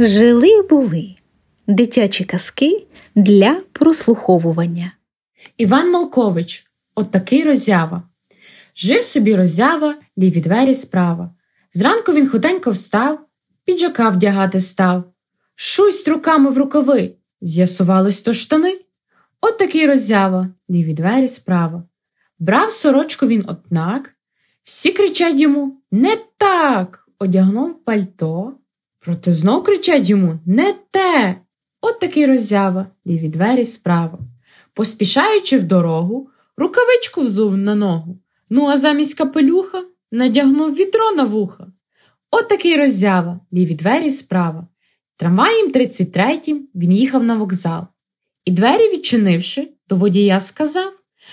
Жили були дитячі казки для прослуховування. Іван Малкович, от такий роззява. Жив собі роззява, ліві двері справа. Зранку він худенько встав, піджака вдягати став. Шусть руками в рукави, з'ясувалось то штани. От такий роззява, ліві двері справа. Брав сорочку він однак, всі кричать йому не так, одягнув пальто. Проте знов кричать йому не те. От такий роззява, ліві двері справа. Поспішаючи в дорогу, рукавичку взув на ногу. Ну, а замість капелюха надягнув вітро на вуха. От такий роззява, ліві двері справа. Трамваєм 33-м він їхав на вокзал. І двері, відчинивши, до водія сказав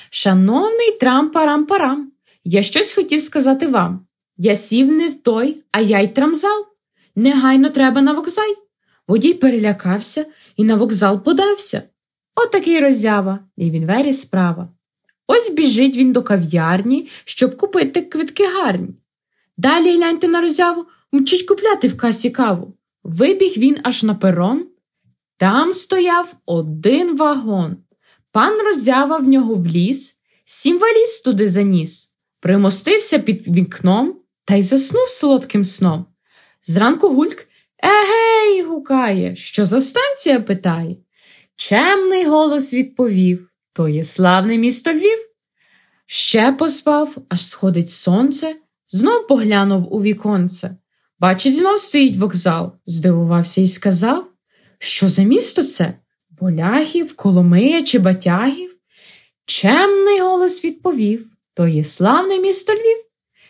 Шановний трам-парам-парам, я щось хотів сказати вам. Я сів не в той, а я й трамзал. Негайно треба на вокзал. Водій перелякався і на вокзал подався. От такий роззява, ліві двері справа. Ось біжить він до кав'ярні, щоб купити квитки гарні. Далі гляньте на роззяву, мчить купляти в касі каву. Вибіг він аж на перон. Там стояв один вагон. Пан роззява в нього вліз, сім валіз туди заніс, примостився під вікном та й заснув солодким сном. Зранку гульк Егей, гукає, що за станція питає. Чемний голос відповів то є славне місто Львів. Ще поспав, аж сходить сонце, знов поглянув у віконце. Бачить, знов стоїть вокзал, здивувався і сказав, що за місто це? Боляхів, Коломия чи Батягів? Чемний голос відповів то є славне місто Львів.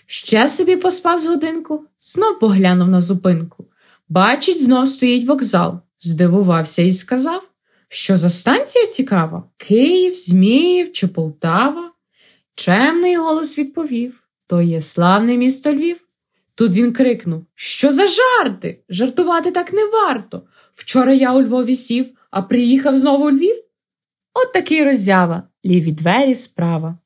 Ще собі поспав з годинку, знов поглянув на зупинку. Бачить, знов стоїть вокзал, здивувався і сказав, що за станція цікава? Київ, Зміїв чи Полтава? Чемний голос відповів то є славне місто Львів. Тут він крикнув Що за жарти? Жартувати так не варто. Вчора я у Львові сів, а приїхав знову у Львів. От такий роззява, ліві двері справа.